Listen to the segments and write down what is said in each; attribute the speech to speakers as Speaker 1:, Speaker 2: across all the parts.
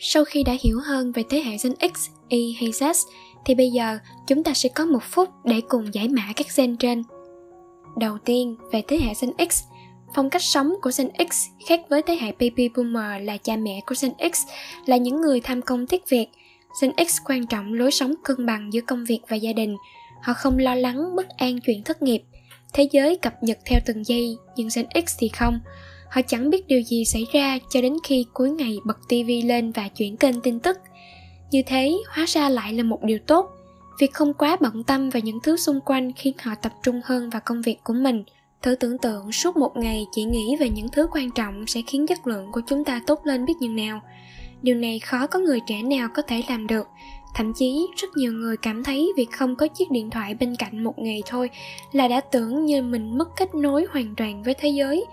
Speaker 1: Sau khi đã hiểu hơn về thế hệ gen X, Y hay Z, thì bây giờ chúng ta sẽ có một phút để cùng giải mã các gen trên. Đầu tiên, về thế hệ gen X, phong cách sống của Gen X khác với thế hệ Baby Boomer là cha mẹ của Gen X là những người tham công tiếc việc. Gen X quan trọng lối sống cân bằng giữa công việc và gia đình. Họ không lo lắng bất an chuyện thất nghiệp. Thế giới cập nhật theo từng giây, nhưng Gen X thì không. Họ chẳng biết điều gì xảy ra cho đến khi cuối ngày bật tivi lên và chuyển kênh tin tức. Như thế, hóa ra lại là một điều tốt. Việc không quá bận tâm vào những thứ xung quanh khiến họ tập trung hơn vào công việc của mình. Thử tưởng tượng suốt một ngày chỉ nghĩ về những thứ quan trọng sẽ khiến chất lượng của chúng ta tốt lên biết nhường nào. Điều này khó có người trẻ nào có thể làm được. Thậm chí rất nhiều người cảm thấy việc không có chiếc điện thoại bên cạnh một ngày thôi là đã tưởng như mình mất kết nối hoàn toàn với thế giới.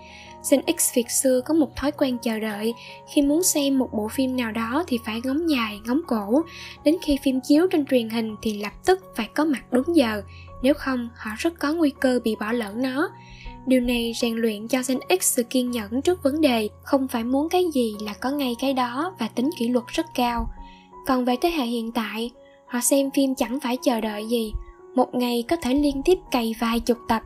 Speaker 1: Gen X Việt xưa có một thói quen chờ đợi, khi muốn xem một bộ phim nào đó thì phải ngóng dài, ngóng cổ, đến khi phim chiếu trên truyền hình thì lập tức phải có mặt đúng giờ, nếu không họ rất có nguy cơ bị bỏ lỡ nó. Điều này rèn luyện cho Gen X sự kiên nhẫn trước vấn đề, không phải muốn cái gì là có ngay cái đó và tính kỷ luật rất cao. Còn về thế hệ hiện tại, họ xem phim chẳng phải chờ đợi gì, một ngày có thể liên tiếp cày vài chục tập,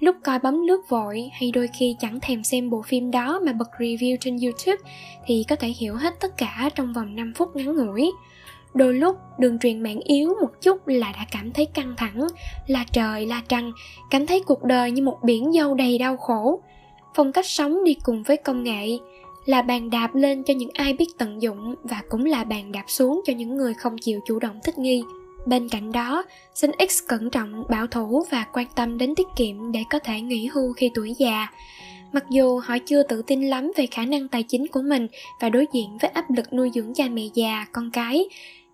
Speaker 1: lúc coi bấm lướt vội hay đôi khi chẳng thèm xem bộ phim đó mà bật review trên YouTube thì có thể hiểu hết tất cả trong vòng 5 phút ngắn ngủi. Đôi lúc đường truyền mạng yếu một chút là đã cảm thấy căng thẳng, là trời là trăng, cảm thấy cuộc đời như một biển dâu đầy đau khổ. Phong cách sống đi cùng với công nghệ là bàn đạp lên cho những ai biết tận dụng và cũng là bàn đạp xuống cho những người không chịu chủ động thích nghi. Bên cạnh đó, Gen X cẩn trọng, bảo thủ và quan tâm đến tiết kiệm để có thể nghỉ hưu khi tuổi già. Mặc dù họ chưa tự tin lắm về khả năng tài chính của mình và đối diện với áp lực nuôi dưỡng cha mẹ già, con cái,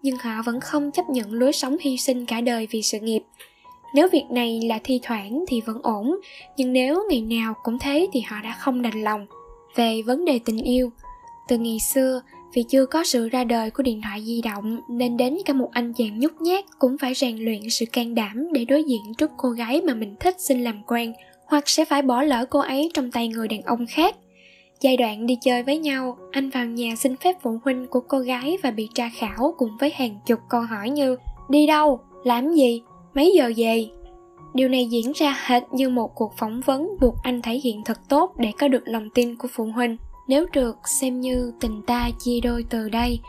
Speaker 1: nhưng họ vẫn không chấp nhận lối sống hy sinh cả đời vì sự nghiệp nếu việc này là thi thoảng thì vẫn ổn nhưng nếu ngày nào cũng thế thì họ đã không đành lòng về vấn đề tình yêu từ ngày xưa vì chưa có sự ra đời của điện thoại di động nên đến cả một anh chàng nhút nhát cũng phải rèn luyện sự can đảm để đối diện trước cô gái mà mình thích xin làm quen hoặc sẽ phải bỏ lỡ cô ấy trong tay người đàn ông khác Giai đoạn đi chơi với nhau, anh vào nhà xin phép phụ huynh của cô gái và bị tra khảo cùng với hàng chục câu hỏi như Đi đâu? Làm gì? Mấy giờ về? Điều này diễn ra hệt như một cuộc phỏng vấn buộc anh thể hiện thật tốt để có được lòng tin của phụ huynh. Nếu được, xem như tình ta chia đôi từ đây.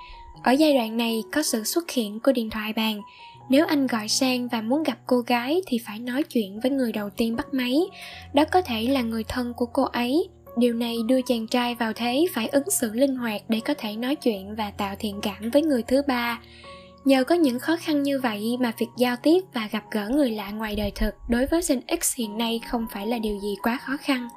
Speaker 1: Ở giai đoạn này có sự xuất hiện của điện thoại bàn. Nếu anh gọi sang và muốn gặp cô gái thì phải nói chuyện với người đầu tiên bắt máy. Đó có thể là người thân của cô ấy điều này đưa chàng trai vào thế phải ứng xử linh hoạt để có thể nói chuyện và tạo thiện cảm với người thứ ba nhờ có những khó khăn như vậy mà việc giao tiếp và gặp gỡ người lạ ngoài đời thực đối với gen x hiện nay không phải là điều gì quá khó khăn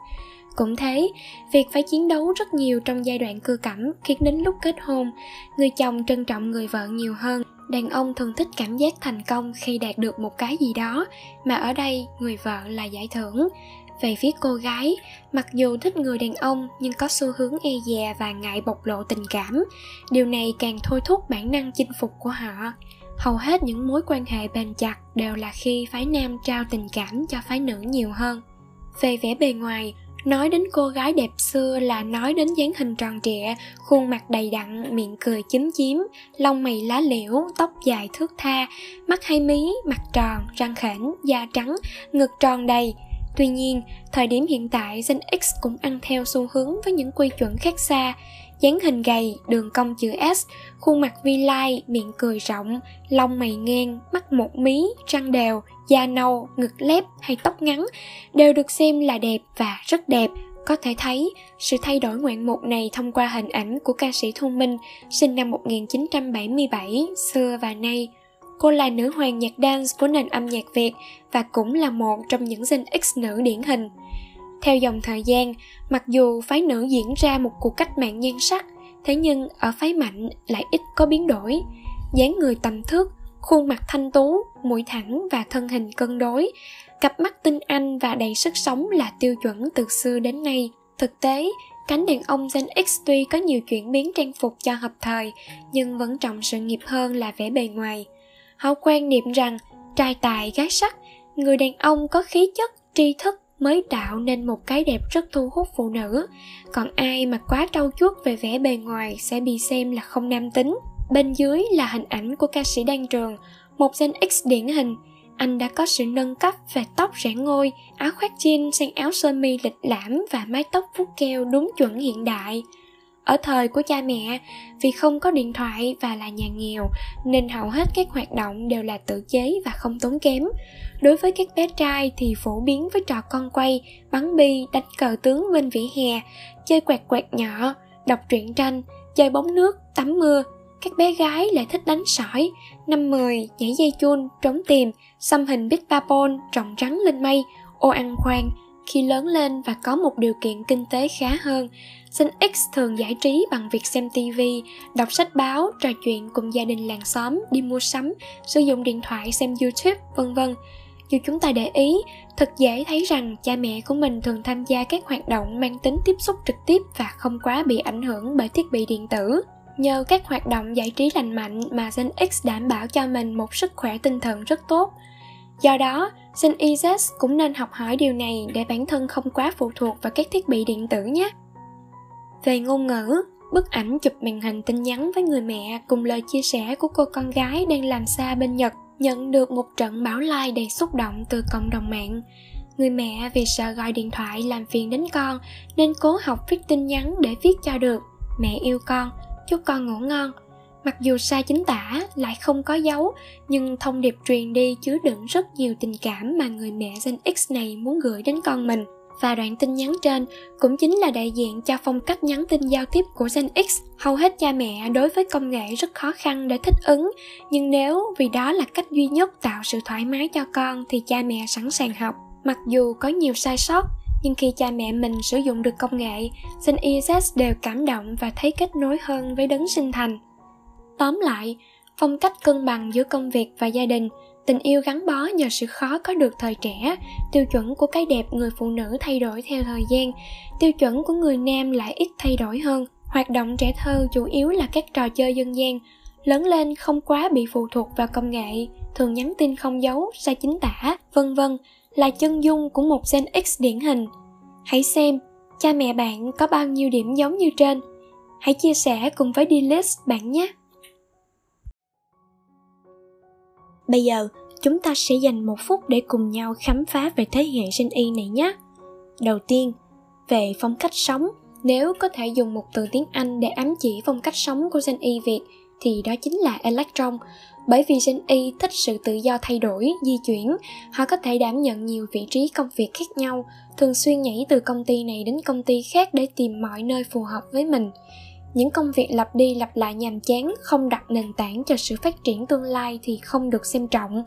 Speaker 1: cũng thế, việc phải chiến đấu rất nhiều trong giai đoạn cưa cẩm khiến đến lúc kết hôn, người chồng trân trọng người vợ nhiều hơn. Đàn ông thường thích cảm giác thành công khi đạt được một cái gì đó, mà ở đây người vợ là giải thưởng. Về phía cô gái, mặc dù thích người đàn ông nhưng có xu hướng e dè và ngại bộc lộ tình cảm, điều này càng thôi thúc bản năng chinh phục của họ. Hầu hết những mối quan hệ bền chặt đều là khi phái nam trao tình cảm cho phái nữ nhiều hơn. Về vẻ bề ngoài nói đến cô gái đẹp xưa là nói đến dáng hình tròn trịa khuôn mặt đầy đặn miệng cười chín chím lông mày lá liễu tóc dài thước tha mắt hai mí mặt tròn răng khểnh da trắng ngực tròn đầy. Tuy nhiên, thời điểm hiện tại Gen X cũng ăn theo xu hướng với những quy chuẩn khác xa, dáng hình gầy, đường cong chữ S, khuôn mặt vi lai, miệng cười rộng, lông mày ngang, mắt một mí, răng đều, da nâu, ngực lép hay tóc ngắn đều được xem là đẹp và rất đẹp. Có thể thấy, sự thay đổi ngoạn mục này thông qua hình ảnh của ca sĩ Thu Minh, sinh năm 1977, xưa và nay, Cô là nữ hoàng nhạc dance của nền âm nhạc Việt và cũng là một trong những danh X nữ điển hình. Theo dòng thời gian, mặc dù phái nữ diễn ra một cuộc cách mạng nhan sắc, thế nhưng ở phái mạnh lại ít có biến đổi. dáng người tầm thước, khuôn mặt thanh tú, mũi thẳng và thân hình cân đối, cặp mắt tinh anh và đầy sức sống là tiêu chuẩn từ xưa đến nay. Thực tế, cánh đàn ông Gen X tuy có nhiều chuyển biến trang phục cho hợp thời, nhưng vẫn trọng sự nghiệp hơn là vẻ bề ngoài. Họ quan niệm rằng trai tài gái sắc người đàn ông có khí chất tri thức mới tạo nên một cái đẹp rất thu hút phụ nữ. Còn ai mà quá trau chuốt về vẻ bề ngoài sẽ bị xem là không nam tính bên dưới là hình ảnh của ca sĩ đan trường, một gen x điển hình. Anh đã có sự nâng cấp về tóc rẽ ngôi, áo khoác jean sang áo sơ mi lịch lãm và mái tóc vuốt keo đúng chuẩn hiện đại. Ở thời của cha mẹ, vì không có điện thoại và là nhà nghèo, nên hầu hết các hoạt động đều là tự chế và không tốn kém. Đối với các bé trai thì phổ biến với trò con quay, bắn bi, đánh cờ tướng bên vỉa hè, chơi quẹt quẹt nhỏ, đọc truyện tranh, chơi bóng nước, tắm mưa các bé gái lại thích đánh sỏi năm mười nhảy dây chun trốn tìm xăm hình bít ba bôn, trồng trắng lên mây ô ăn khoan khi lớn lên và có một điều kiện kinh tế khá hơn Sinh X thường giải trí bằng việc xem TV, đọc sách báo, trò chuyện cùng gia đình làng xóm, đi mua sắm, sử dụng điện thoại xem YouTube, vân vân. Dù chúng ta để ý, thật dễ thấy rằng cha mẹ của mình thường tham gia các hoạt động mang tính tiếp xúc trực tiếp và không quá bị ảnh hưởng bởi thiết bị điện tử. Nhờ các hoạt động giải trí lành mạnh mà Gen X đảm bảo cho mình một sức khỏe tinh thần rất tốt. Do đó, Gen yz cũng nên học hỏi điều này để bản thân không quá phụ thuộc vào các thiết bị điện tử nhé. Về ngôn ngữ, bức ảnh chụp màn hình tin nhắn với người mẹ cùng lời chia sẻ của cô con gái đang làm xa bên Nhật nhận được một trận bão lai đầy xúc động từ cộng đồng mạng. Người mẹ vì sợ gọi điện thoại làm phiền đến con nên cố học viết tin nhắn để viết cho được mẹ yêu con, chúc con ngủ ngon. Mặc dù sai chính tả lại không có dấu nhưng thông điệp truyền đi chứa đựng rất nhiều tình cảm mà người mẹ Gen X này muốn gửi đến con mình và đoạn tin nhắn trên cũng chính là đại diện cho phong cách nhắn tin giao tiếp của Gen X. Hầu hết cha mẹ đối với công nghệ rất khó khăn để thích ứng, nhưng nếu vì đó là cách duy nhất tạo sự thoải mái cho con thì cha mẹ sẵn sàng học. Mặc dù có nhiều sai sót, nhưng khi cha mẹ mình sử dụng được công nghệ, sinh iss đều cảm động và thấy kết nối hơn với đấng sinh thành. Tóm lại, phong cách cân bằng giữa công việc và gia đình tình yêu gắn bó nhờ sự khó có được thời trẻ tiêu chuẩn của cái đẹp người phụ nữ thay đổi theo thời gian tiêu chuẩn của người nam lại ít thay đổi hơn hoạt động trẻ thơ chủ yếu là các trò chơi dân gian lớn lên không quá bị phụ thuộc vào công nghệ thường nhắn tin không dấu sai chính tả vân vân là chân dung của một gen x điển hình. Hãy xem cha mẹ bạn có bao nhiêu điểm giống như trên. Hãy chia sẻ cùng với d bạn nhé. Bây giờ, chúng ta sẽ dành một phút để cùng nhau khám phá về thế hệ sinh y này nhé. Đầu tiên, về phong cách sống, nếu có thể dùng một từ tiếng Anh để ám chỉ phong cách sống của Gen Y Việt thì đó chính là electron. Bởi vì Gen Y thích sự tự do thay đổi, di chuyển, họ có thể đảm nhận nhiều vị trí công việc khác nhau, thường xuyên nhảy từ công ty này đến công ty khác để tìm mọi nơi phù hợp với mình. Những công việc lặp đi lặp lại nhàm chán không đặt nền tảng cho sự phát triển tương lai thì không được xem trọng.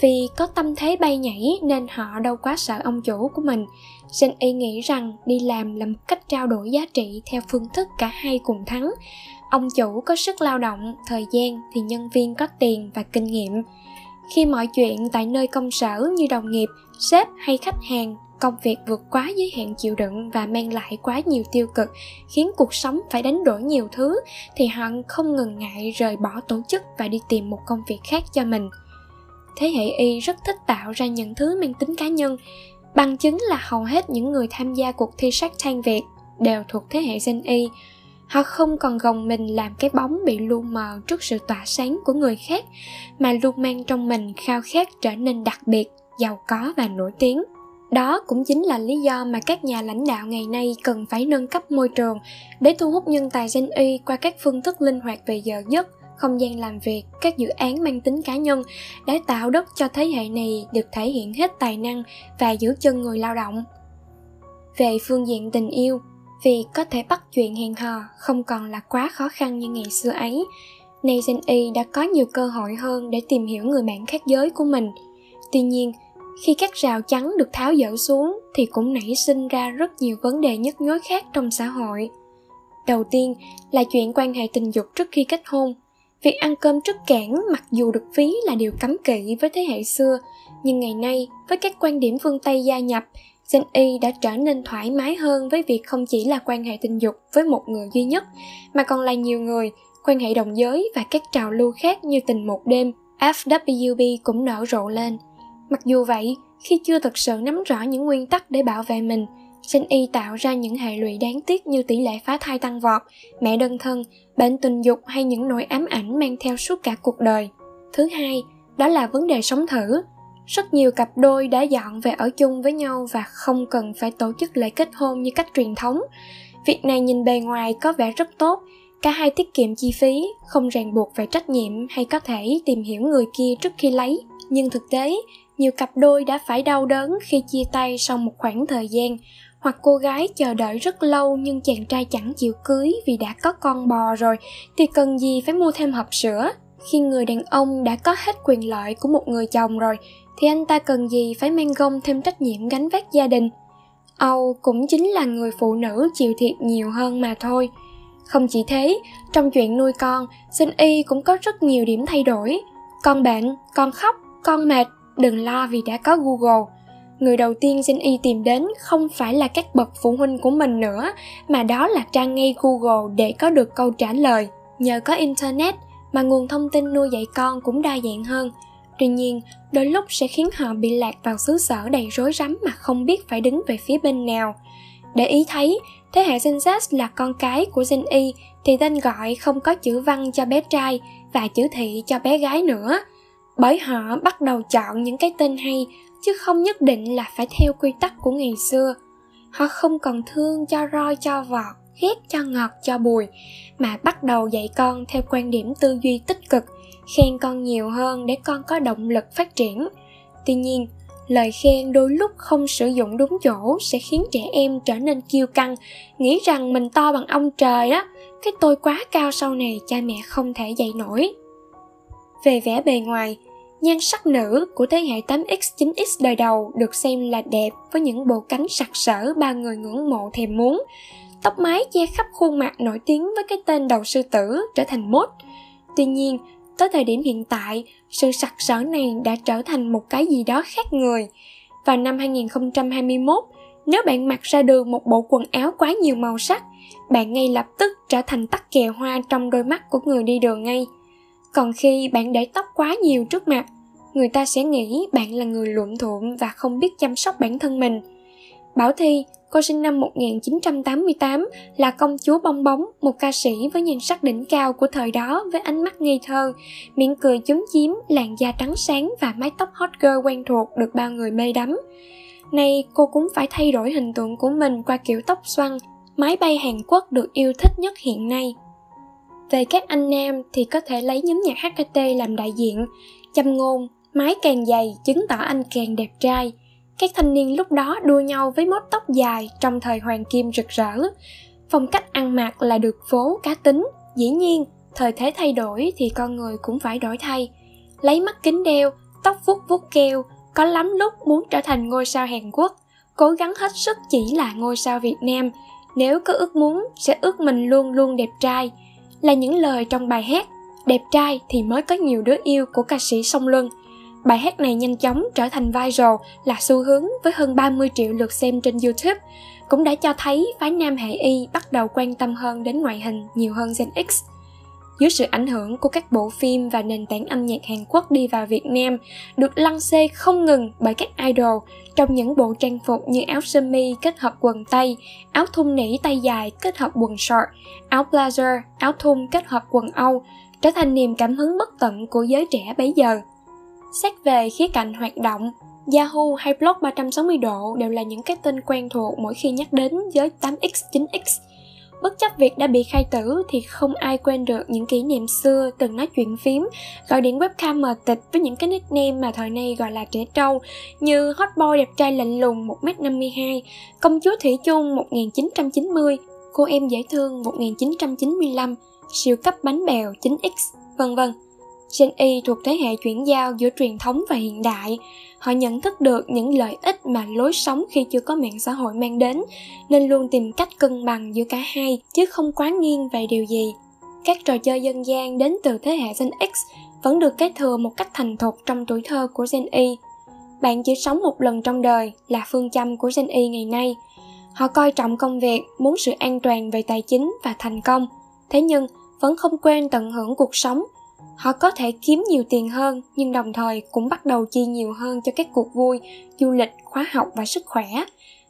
Speaker 1: Vì có tâm thế bay nhảy nên họ đâu quá sợ ông chủ của mình. Gen y nghĩ rằng đi làm là một cách trao đổi giá trị theo phương thức cả hai cùng thắng ông chủ có sức lao động, thời gian thì nhân viên có tiền và kinh nghiệm khi mọi chuyện tại nơi công sở như đồng nghiệp, sếp hay khách hàng, công việc vượt quá giới hạn chịu đựng và mang lại quá nhiều tiêu cực, khiến cuộc sống phải đánh đổi nhiều thứ, thì họ không ngần ngại rời bỏ tổ chức và đi tìm một công việc khác cho mình thế hệ y rất thích tạo ra những thứ mang tính cá nhân, bằng chứng là hầu hết những người tham gia cuộc thi sắc Tank Việt đều thuộc thế hệ Gen Y. Họ không còn gồng mình làm cái bóng bị lu mờ trước sự tỏa sáng của người khác, mà luôn mang trong mình khao khát trở nên đặc biệt, giàu có và nổi tiếng. Đó cũng chính là lý do mà các nhà lãnh đạo ngày nay cần phải nâng cấp môi trường để thu hút nhân tài Gen Y qua các phương thức linh hoạt về giờ giấc, không gian làm việc, các dự án mang tính cá nhân để tạo đất cho thế hệ này được thể hiện hết tài năng và giữ chân người lao động. Về phương diện tình yêu, vì có thể bắt chuyện hẹn hò không còn là quá khó khăn như ngày xưa ấy, nay Gen Y đã có nhiều cơ hội hơn để tìm hiểu người bạn khác giới của mình. Tuy nhiên, khi các rào chắn được tháo dỡ xuống thì cũng nảy sinh ra rất nhiều vấn đề nhức nhối khác trong xã hội đầu tiên là chuyện quan hệ tình dục trước khi kết hôn việc ăn cơm trước cảng mặc dù được ví là điều cấm kỵ với thế hệ xưa nhưng ngày nay với các quan điểm phương tây gia nhập Gen Y đã trở nên thoải mái hơn với việc không chỉ là quan hệ tình dục với một người duy nhất, mà còn là nhiều người, quan hệ đồng giới và các trào lưu khác như tình một đêm. FWB cũng nở rộ lên. Mặc dù vậy, khi chưa thực sự nắm rõ những nguyên tắc để bảo vệ mình Gen Y tạo ra những hệ lụy đáng tiếc như tỷ lệ phá thai tăng vọt, mẹ đơn thân, bệnh tình dục hay những nỗi ám ảnh mang theo suốt cả cuộc đời. Thứ hai, đó là vấn đề sống thử. Rất nhiều cặp đôi đã dọn về ở chung với nhau và không cần phải tổ chức lễ kết hôn như cách truyền thống. Việc này nhìn bề ngoài có vẻ rất tốt, cả hai tiết kiệm chi phí, không ràng buộc về trách nhiệm hay có thể tìm hiểu người kia trước khi lấy. Nhưng thực tế, nhiều cặp đôi đã phải đau đớn khi chia tay sau một khoảng thời gian hoặc cô gái chờ đợi rất lâu nhưng chàng trai chẳng chịu cưới vì đã có con bò rồi thì cần gì phải mua thêm hộp sữa khi người đàn ông đã có hết quyền lợi của một người chồng rồi thì anh ta cần gì phải mang gông thêm trách nhiệm gánh vác gia đình? Âu cũng chính là người phụ nữ chịu thiệt nhiều hơn mà thôi. Không chỉ thế, trong chuyện nuôi con, sinh y cũng có rất nhiều điểm thay đổi. Con bệnh con khóc, con mệt, đừng lo vì đã có google. Người đầu tiên xin y tìm đến không phải là các bậc phụ huynh của mình nữa, mà đó là trang ngay google để có được câu trả lời. Nhờ có internet mà nguồn thông tin nuôi dạy con cũng đa dạng hơn tuy nhiên, đôi lúc sẽ khiến họ bị lạc vào xứ sở đầy rối rắm mà không biết phải đứng về phía bên nào. Để ý thấy, thế hệ Gen Z là con cái của Gen Y thì tên gọi không có chữ văn cho bé trai và chữ thị cho bé gái nữa. Bởi họ bắt đầu chọn những cái tên hay, chứ không nhất định là phải theo quy tắc của ngày xưa. Họ không còn thương cho roi, cho vọt, ghét, cho ngọt, cho bùi, mà bắt đầu dạy con theo quan điểm tư duy tích cực khen con nhiều hơn để con có động lực phát triển tuy nhiên lời khen đôi lúc không sử dụng đúng chỗ sẽ khiến trẻ em trở nên kiêu căng nghĩ rằng mình to bằng ông trời đó cái tôi quá cao sau này cha mẹ không thể dạy nổi về vẻ bề ngoài Nhan sắc nữ của thế hệ 8X 9X đời đầu được xem là đẹp với những bộ cánh sặc sỡ ba người ngưỡng mộ thèm muốn. Tóc mái che khắp khuôn mặt nổi tiếng với cái tên đầu sư tử trở thành mốt. Tuy nhiên, tới thời điểm hiện tại, sự sặc sỡ này đã trở thành một cái gì đó khác người. Vào năm 2021, nếu bạn mặc ra đường một bộ quần áo quá nhiều màu sắc, bạn ngay lập tức trở thành tắc kè hoa trong đôi mắt của người đi đường ngay – còn khi bạn để tóc quá nhiều trước mặt người ta sẽ nghĩ bạn là người luộm thuộm và không biết chăm sóc bản thân mình Bảo Thi, cô sinh năm 1988, là công chúa bong bóng, một ca sĩ với nhan sắc đỉnh cao của thời đó với ánh mắt ngây thơ, miệng cười chúm chím, làn da trắng sáng và mái tóc hot girl quen thuộc được bao người mê đắm. Nay cô cũng phải thay đổi hình tượng của mình qua kiểu tóc xoăn, máy bay Hàn Quốc được yêu thích nhất hiện nay. Về các anh nam thì có thể lấy nhóm nhạc HKT làm đại diện, châm ngôn, mái càng dày chứng tỏ anh càng đẹp trai. Các thanh niên lúc đó đua nhau với mốt tóc dài trong thời hoàng kim rực rỡ. Phong cách ăn mặc là được phố cá tính, dĩ nhiên, thời thế thay đổi thì con người cũng phải đổi thay. Lấy mắt kính đeo, tóc vuốt vuốt keo, có lắm lúc muốn trở thành ngôi sao Hàn Quốc, cố gắng hết sức chỉ là ngôi sao Việt Nam. Nếu có ước muốn, sẽ ước mình luôn luôn đẹp trai, là những lời trong bài hát Đẹp trai thì mới có nhiều đứa yêu của ca sĩ Song Luân. Bài hát này nhanh chóng trở thành viral là xu hướng với hơn 30 triệu lượt xem trên YouTube, cũng đã cho thấy phái nam hệ y bắt đầu quan tâm hơn đến ngoại hình nhiều hơn Gen X dưới sự ảnh hưởng của các bộ phim và nền tảng âm nhạc Hàn Quốc đi vào Việt Nam, được lăng xê không ngừng bởi các idol trong những bộ trang phục như áo sơ mi kết hợp quần tây, áo thun nỉ tay dài kết hợp quần short, áo blazer, áo thun kết hợp quần Âu, trở thành niềm cảm hứng bất tận của giới trẻ bấy giờ. Xét về khía cạnh hoạt động, Yahoo hay blog 360 độ đều là những cái tên quen thuộc mỗi khi nhắc đến giới 8X, 9X Bất chấp việc đã bị khai tử thì không ai quên được những kỷ niệm xưa từng nói chuyện phím, gọi điện webcam mờ tịch với những cái nickname mà thời nay gọi là trẻ trâu như hot boy đẹp trai lạnh lùng 1m52, công chúa Thủy Chung 1990, cô em dễ thương 1995, siêu cấp bánh bèo 9X, vân vân. Gen Y thuộc thế hệ chuyển giao giữa truyền thống và hiện đại. Họ nhận thức được những lợi ích mà lối sống khi chưa có mạng xã hội mang đến, nên luôn tìm cách cân bằng giữa cả hai, chứ không quá nghiêng về điều gì. Các trò chơi dân gian đến từ thế hệ Gen X vẫn được kế thừa một cách thành thục trong tuổi thơ của Gen Y. Bạn chỉ sống một lần trong đời là phương châm của Gen Y ngày nay. Họ coi trọng công việc, muốn sự an toàn về tài chính và thành công. Thế nhưng, vẫn không quên tận hưởng cuộc sống họ có thể kiếm nhiều tiền hơn nhưng đồng thời cũng bắt đầu chi nhiều hơn cho các cuộc vui du lịch khóa học và sức khỏe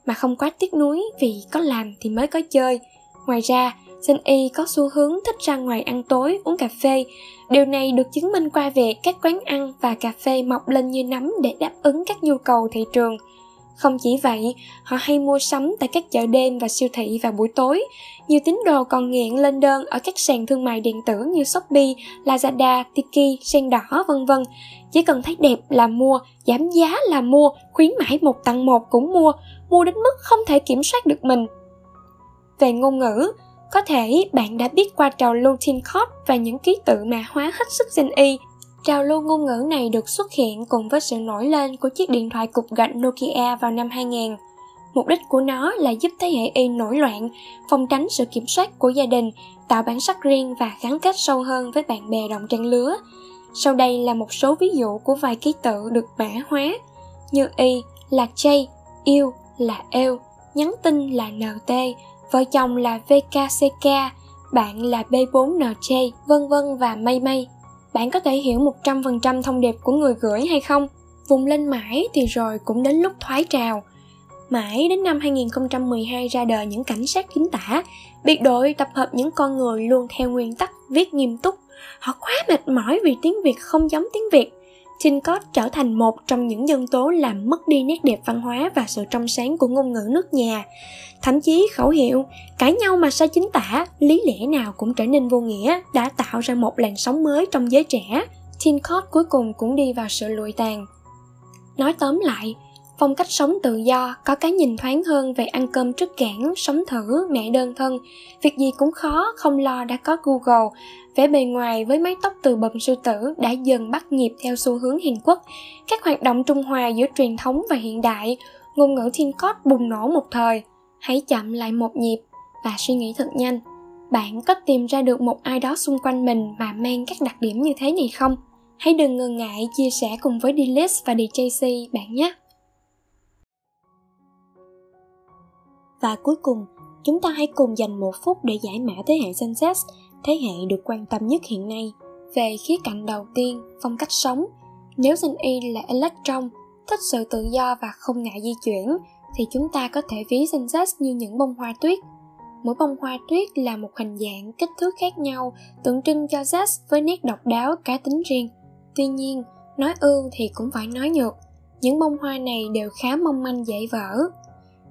Speaker 1: mà không quá tiếc nuối vì có làm thì mới có chơi ngoài ra Gen Y có xu hướng thích ra ngoài ăn tối, uống cà phê. Điều này được chứng minh qua việc các quán ăn và cà phê mọc lên như nấm để đáp ứng các nhu cầu thị trường. Không chỉ vậy, họ hay mua sắm tại các chợ đêm và siêu thị vào buổi tối. Nhiều tín đồ còn nghiện lên đơn ở các sàn thương mại điện tử như Shopee, Lazada, Tiki, sen đỏ vân vân. Chỉ cần thấy đẹp là mua, giảm giá là mua, khuyến mãi một tặng một cũng mua, mua đến mức không thể kiểm soát được mình. Về ngôn ngữ, có thể bạn đã biết qua trào lưu Teen Code và những ký tự mã hóa hết sức Gen Y. Trào lưu ngôn ngữ này được xuất hiện cùng với sự nổi lên của chiếc điện thoại cục gạch Nokia vào năm 2000. Mục đích của nó là giúp thế hệ Y nổi loạn, phòng tránh sự kiểm soát của gia đình, tạo bản sắc riêng và gắn kết sâu hơn với bạn bè đồng trang lứa. Sau đây là một số ví dụ của vài ký tự được mã hóa, như Y là J, yêu là eo, nhắn tin là NT, vợ chồng là VKCK, bạn là B4NJ, vân vân và mây mây. Bạn có thể hiểu 100% thông điệp của người gửi hay không? Vùng lên mãi thì rồi cũng đến lúc thoái trào. Mãi đến năm 2012 ra đời những cảnh sát chính tả, biệt đội tập hợp những con người luôn theo nguyên tắc viết nghiêm túc. Họ quá mệt mỏi vì tiếng Việt không giống tiếng Việt. Chincott trở thành một trong những nhân tố làm mất đi nét đẹp văn hóa và sự trong sáng của ngôn ngữ nước nhà. Thậm chí khẩu hiệu cãi nhau mà sai chính tả, lý lẽ nào cũng trở nên vô nghĩa, đã tạo ra một làn sóng mới trong giới trẻ. Chincott cuối cùng cũng đi vào sự lụi tàn. Nói tóm lại, phong cách sống tự do, có cái nhìn thoáng hơn về ăn cơm trước cảng, sống thử, mẹ đơn thân. Việc gì cũng khó, không lo đã có google. Vẻ bề ngoài với mái tóc từ bầm sư tử đã dần bắt nhịp theo xu hướng hàn quốc. Các hoạt động trung hòa giữa truyền thống và hiện đại, ngôn ngữ thiên cốt bùng nổ một thời. Hãy chậm lại một nhịp và suy nghĩ thật nhanh. Bạn có tìm ra được một ai đó xung quanh mình mà mang các đặc điểm như thế này không? Hãy đừng ngần ngại chia sẻ cùng với d và DJC bạn nhé. Và cuối cùng, chúng ta hãy cùng dành một phút để giải mã thế hệ Gen Z, thế hệ được quan tâm nhất hiện nay. Về khía cạnh đầu tiên, phong cách sống. Nếu Gen Y là electron, thích sự tự do và không ngại di chuyển, thì chúng ta có thể ví Gen Z như những bông hoa tuyết. Mỗi bông hoa tuyết là một hình dạng, kích thước khác nhau, tượng trưng cho Z với nét độc đáo, cá tính riêng. Tuy nhiên, nói ưu thì cũng phải nói nhược. Những bông hoa này đều khá mong manh dễ vỡ,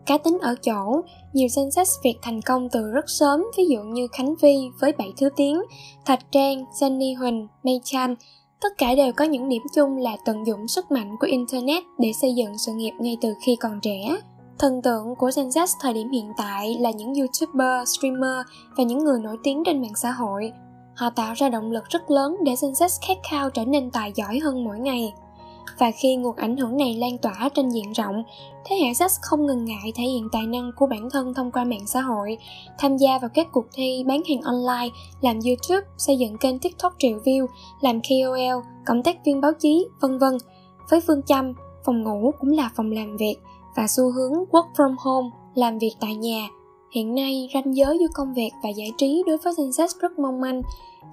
Speaker 1: cá tính ở chỗ. Nhiều danh sách việc thành công từ rất sớm, ví dụ như khánh vi với bảy thứ tiếng, thạch trang, jenny huỳnh may chan tất cả đều có những điểm chung là tận dụng sức mạnh của internet để xây dựng sự nghiệp ngay từ khi còn trẻ. Thần tượng của Gen Z thời điểm hiện tại là những youtuber, streamer và những người nổi tiếng trên mạng xã hội. Họ tạo ra động lực rất lớn để Gen Z khát khao trở nên tài giỏi hơn mỗi ngày và khi nguồn ảnh hưởng này lan tỏa trên diện rộng, thế hệ Z không ngần ngại thể hiện tài năng của bản thân thông qua mạng xã hội, tham gia vào các cuộc thi bán hàng online, làm youtube, xây dựng kênh tiktok triệu view, làm kol cộng tác viên báo chí, vân vân. Với phương châm, phòng ngủ cũng là phòng làm việc và xu hướng work from home, làm việc tại nhà. Hiện nay, ranh giới giữa công việc và giải trí đối với Gen Z rất mong manh,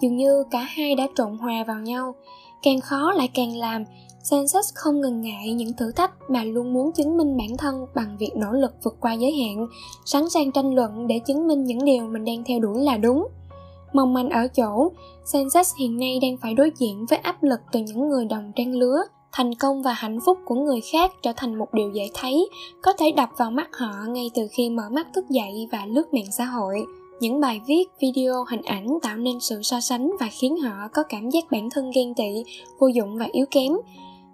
Speaker 1: dường như cả hai đã trộn hòa vào nhau. Càng khó lại càng làm Sansa không ngần ngại những thử thách mà luôn muốn chứng minh bản thân bằng việc nỗ lực vượt qua giới hạn, sẵn sàng tranh luận để chứng minh những điều mình đang theo đuổi là đúng. Mong manh ở chỗ, Sansa hiện nay đang phải đối diện với áp lực từ những người đồng trang lứa, thành công và hạnh phúc của người khác trở thành một điều dễ thấy, có thể đập vào mắt họ ngay từ khi mở mắt thức dậy và lướt mạng xã hội. Những bài viết, video, hình ảnh tạo nên sự so sánh và khiến họ có cảm giác bản thân ghen tị, vô dụng và yếu kém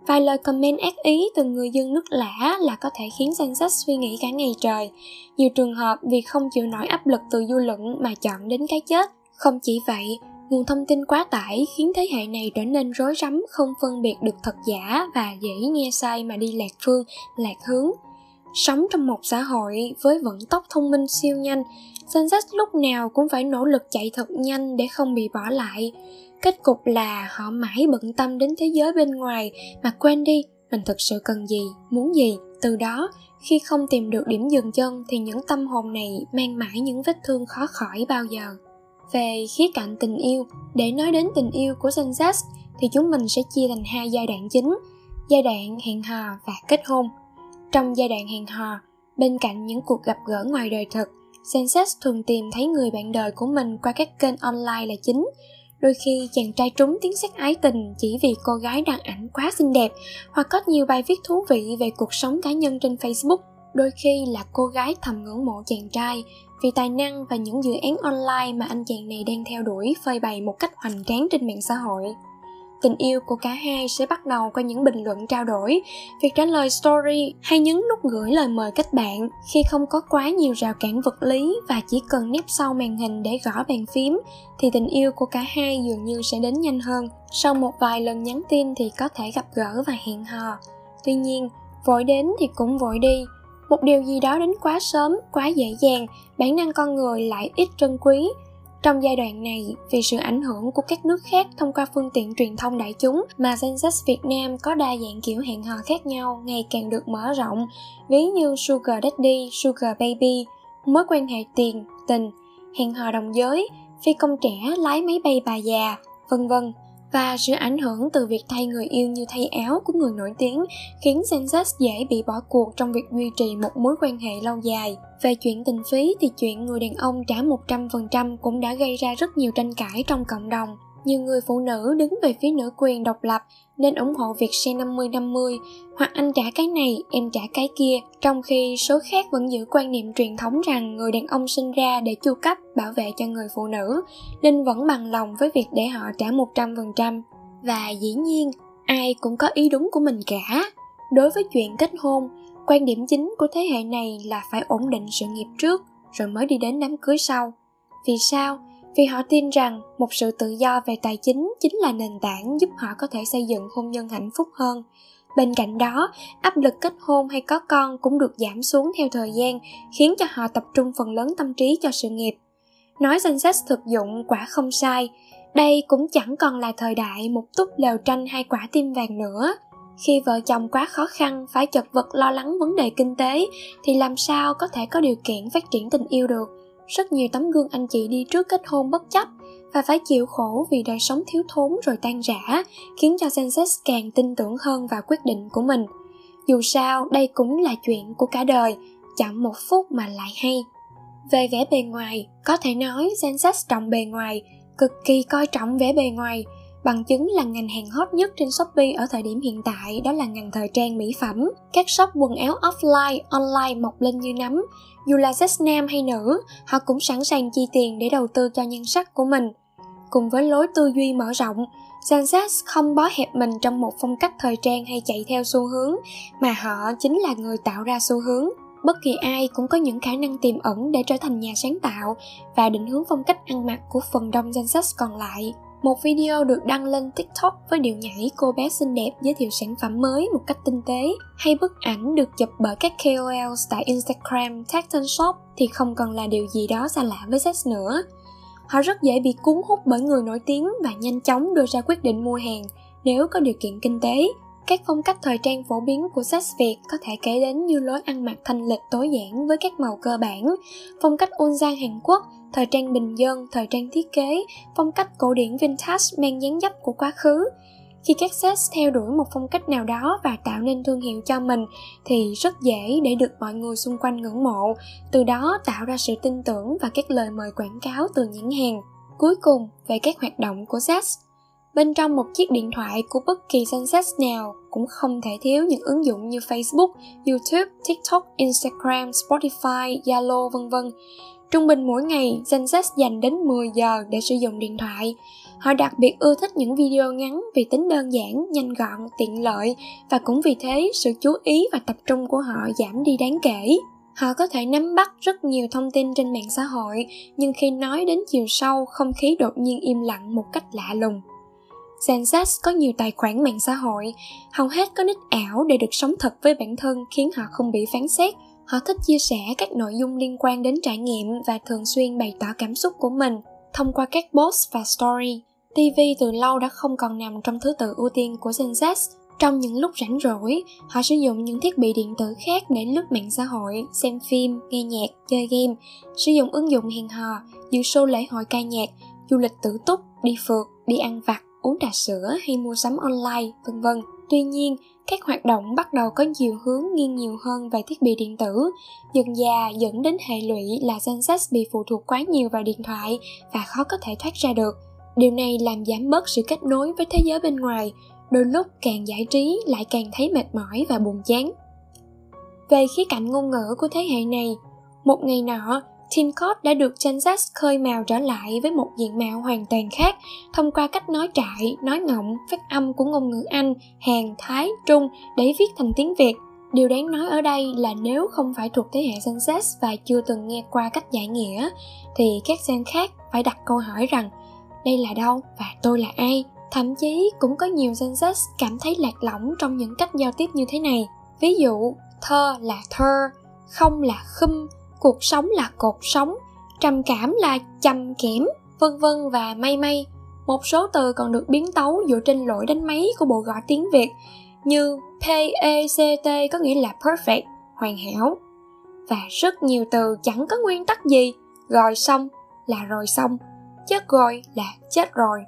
Speaker 1: Vài lời comment ác ý từ người dân nước lã là có thể khiến Sansa suy nghĩ cả ngày trời. Nhiều trường hợp vì không chịu nổi áp lực từ dư luận mà chọn đến cái chết. Không chỉ vậy, nguồn thông tin quá tải khiến thế hệ này trở nên rối rắm không phân biệt được thật giả và dễ nghe sai mà đi lạc phương, lạc hướng. Sống trong một xã hội với vận tốc thông minh siêu nhanh, Sansa lúc nào cũng phải nỗ lực chạy thật nhanh để không bị bỏ lại kết cục là họ mãi bận tâm đến thế giới bên ngoài mà quên đi mình thực sự cần gì muốn gì từ đó khi không tìm được điểm dừng chân thì những tâm hồn này mang mãi những vết thương khó khỏi bao giờ Về khía cạnh tình yêu, để nói đến tình yêu của Gen Z thì chúng mình sẽ chia thành hai giai đoạn chính, giai đoạn hẹn hò và kết hôn. Trong giai đoạn hẹn hò, bên cạnh những cuộc gặp gỡ ngoài đời thực, Gen Z thường tìm thấy người bạn đời của mình qua các kênh online là chính. Đôi khi chàng trai trúng tiếng sắc ái tình chỉ vì cô gái đăng ảnh quá xinh đẹp hoặc có nhiều bài viết thú vị về cuộc sống cá nhân trên Facebook. Đôi khi là cô gái thầm ngưỡng mộ chàng trai vì tài năng và những dự án online mà anh chàng này đang theo đuổi phơi bày một cách hoành tráng trên mạng xã hội tình yêu của cả hai sẽ bắt đầu qua những bình luận trao đổi, việc trả lời story hay nhấn nút gửi lời mời kết bạn khi không có quá nhiều rào cản vật lý và chỉ cần nép sau màn hình để gõ bàn phím thì tình yêu của cả hai dường như sẽ đến nhanh hơn. Sau một vài lần nhắn tin thì có thể gặp gỡ và hẹn hò. Tuy nhiên, vội đến thì cũng vội đi. Một điều gì đó đến quá sớm, quá dễ dàng, bản năng con người lại ít trân quý trong giai đoạn này, vì sự ảnh hưởng của các nước khác thông qua phương tiện truyền thông đại chúng mà Gen Z Việt Nam có đa dạng kiểu hẹn hò khác nhau ngày càng được mở rộng, ví như Sugar Daddy, Sugar Baby, mối quan hệ tiền, tình, hẹn hò đồng giới, phi công trẻ lái máy bay bà già, vân vân và sự ảnh hưởng từ việc thay người yêu như thay áo của người nổi tiếng khiến Gen Z dễ bị bỏ cuộc trong việc duy trì một mối quan hệ lâu dài. Về chuyện tình phí thì chuyện người đàn ông trả 100% cũng đã gây ra rất nhiều tranh cãi trong cộng đồng nhiều người phụ nữ đứng về phía nữ quyền độc lập nên ủng hộ việc xe 50-50 hoặc anh trả cái này, em trả cái kia, trong khi số khác vẫn giữ quan niệm truyền thống rằng người đàn ông sinh ra để chu cấp, bảo vệ cho người phụ nữ, nên vẫn bằng lòng với việc để họ trả 100%. Và dĩ nhiên, ai cũng có ý đúng của mình cả. Đối với chuyện kết hôn, quan điểm chính của thế hệ này là phải ổn định sự nghiệp trước, rồi mới đi đến đám cưới sau. Vì sao? Vì họ tin rằng một sự tự do về tài chính chính là nền tảng giúp họ có thể xây dựng hôn nhân hạnh phúc hơn. Bên cạnh đó, áp lực kết hôn hay có con cũng được giảm xuống theo thời gian, khiến cho họ tập trung phần lớn tâm trí cho sự nghiệp. Nói danh sách thực dụng quả không sai. Đây cũng chẳng còn là thời đại một túp lều tranh hai quả tim vàng nữa. Khi vợ chồng quá khó khăn, phải chật vật lo lắng vấn đề kinh tế, thì làm sao có thể có điều kiện phát triển tình yêu được? Rất nhiều tấm gương anh chị đi trước kết hôn bất chấp và phải chịu khổ vì đời sống thiếu thốn rồi tan rã, khiến cho Sensex càng tin tưởng hơn vào quyết định của mình. Dù sao, đây cũng là chuyện của cả đời, chậm một phút mà lại hay. Về vẻ bề ngoài, có thể nói Sensex trọng bề ngoài, cực kỳ coi trọng vẻ bề ngoài, Bằng chứng là ngành hàng hot nhất trên Shopee ở thời điểm hiện tại đó là ngành thời trang mỹ phẩm. Các shop quần áo offline, online mọc lên như nấm. Dù là sex nam hay nữ, họ cũng sẵn sàng chi tiền để đầu tư cho nhan sắc của mình. Cùng với lối tư duy mở rộng, Sansas không bó hẹp mình trong một phong cách thời trang hay chạy theo xu hướng, mà họ chính là người tạo ra xu hướng. Bất kỳ ai cũng có những khả năng tiềm ẩn để trở thành nhà sáng tạo và định hướng phong cách ăn mặc của phần đông Sansas còn lại. Một video được đăng lên TikTok với điệu nhảy cô bé xinh đẹp giới thiệu sản phẩm mới một cách tinh tế hay bức ảnh được chụp bởi các KOLs tại Instagram, Tacton Shop thì không còn là điều gì đó xa lạ với sex nữa. Họ rất dễ bị cuốn hút bởi người nổi tiếng và nhanh chóng đưa ra quyết định mua hàng nếu có điều kiện kinh tế. Các phong cách thời trang phổ biến của sex Việt có thể kể đến như lối ăn mặc thanh lịch tối giản với các màu cơ bản, phong cách Unzan Hàn Quốc thời trang bình dân, thời trang thiết kế, phong cách cổ điển vintage mang dáng dấp của quá khứ. Khi các sales theo đuổi một phong cách nào đó và tạo nên thương hiệu cho mình thì rất dễ để được mọi người xung quanh ngưỡng mộ, từ đó tạo ra sự tin tưởng và các lời mời quảng cáo từ nhãn hàng. Cuối cùng, về các hoạt động của sales. Bên trong một chiếc điện thoại của bất kỳ Sunset nào cũng không thể thiếu những ứng dụng như Facebook, YouTube, TikTok, Instagram, Spotify, Zalo vân vân. Trung bình mỗi ngày, Gen Z dành đến 10 giờ để sử dụng điện thoại. Họ đặc biệt ưa thích những video ngắn vì tính đơn giản, nhanh gọn, tiện lợi và cũng vì thế sự chú ý và tập trung của họ giảm đi đáng kể. Họ có thể nắm bắt rất nhiều thông tin trên mạng xã hội, nhưng khi nói đến chiều sâu, không khí đột nhiên im lặng một cách lạ lùng. Gen Z có nhiều tài khoản mạng xã hội, hầu hết có nick ảo để được sống thật với bản thân khiến họ không bị phán xét Họ thích chia sẻ các nội dung liên quan đến trải nghiệm và thường xuyên bày tỏ cảm xúc của mình thông qua các post và story. TV từ lâu đã không còn nằm trong thứ tự ưu tiên của Gen Z. Trong những lúc rảnh rỗi, họ sử dụng những thiết bị điện tử khác để lướt mạng xã hội, xem phim, nghe nhạc, chơi game, sử dụng ứng dụng hẹn hò, dự show lễ hội ca nhạc, du lịch tự túc, đi phượt, đi ăn vặt, uống trà sữa hay mua sắm online, vân vân. Tuy nhiên, các hoạt động bắt đầu có nhiều hướng nghiêng nhiều hơn về thiết bị điện tử, dần già dẫn đến hệ lụy là Gen Z bị phụ thuộc quá nhiều vào điện thoại và khó có thể thoát ra được. Điều này làm giảm bớt sự kết nối với thế giới bên ngoài, đôi lúc càng giải trí lại càng thấy mệt mỏi và buồn chán. Về khía cạnh ngôn ngữ của thế hệ này, một ngày nọ, Tincott Code đã được Gen khơi mào trở lại với một diện mạo hoàn toàn khác thông qua cách nói trại, nói ngọng, phát âm của ngôn ngữ Anh, Hàn, Thái, Trung để viết thành tiếng Việt. Điều đáng nói ở đây là nếu không phải thuộc thế hệ Gen và chưa từng nghe qua cách giải nghĩa, thì các Gen khác phải đặt câu hỏi rằng đây là đâu và tôi là ai? Thậm chí cũng có nhiều Gen Z cảm thấy lạc lõng trong những cách giao tiếp như thế này. Ví dụ, thơ là thơ, không là khum, cuộc sống là cột sống, trầm cảm là trầm kẽm, vân vân và may may. Một số từ còn được biến tấu dựa trên lỗi đánh máy của bộ gọi tiếng Việt như PECT có nghĩa là perfect, hoàn hảo. Và rất nhiều từ chẳng có nguyên tắc gì, rồi xong là rồi xong, chết rồi là chết rồi.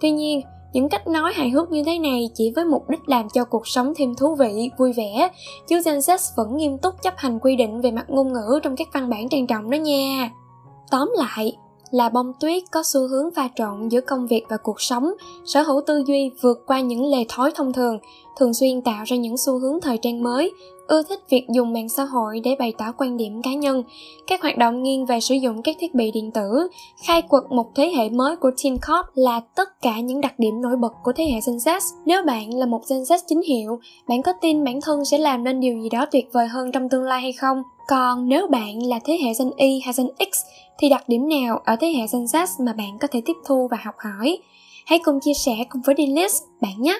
Speaker 1: Tuy nhiên, những cách nói hài hước như thế này chỉ với mục đích làm cho cuộc sống thêm thú vị, vui vẻ, chứ Gen Z vẫn nghiêm túc chấp hành quy định về mặt ngôn ngữ trong các văn bản trang trọng đó nha. Tóm lại, là bông tuyết có xu hướng pha trộn giữa công việc và cuộc sống, sở hữu tư duy vượt qua những lề thói thông thường, thường xuyên tạo ra những xu hướng thời trang mới, ưa thích việc dùng mạng xã hội để bày tỏ quan điểm cá nhân, các hoạt động nghiêng về sử dụng các thiết bị điện tử, khai quật một thế hệ mới của Teen cop là tất cả những đặc điểm nổi bật của thế hệ Gen Z. Nếu bạn là một Gen Z chính hiệu, bạn có tin bản thân sẽ làm nên điều gì đó tuyệt vời hơn trong tương lai hay không? Còn nếu bạn là thế hệ Gen Y hay Gen X thì đặc điểm nào ở thế hệ Gen Z mà bạn có thể tiếp thu và học hỏi? Hãy cùng chia sẻ cùng với Dennis bạn nhé!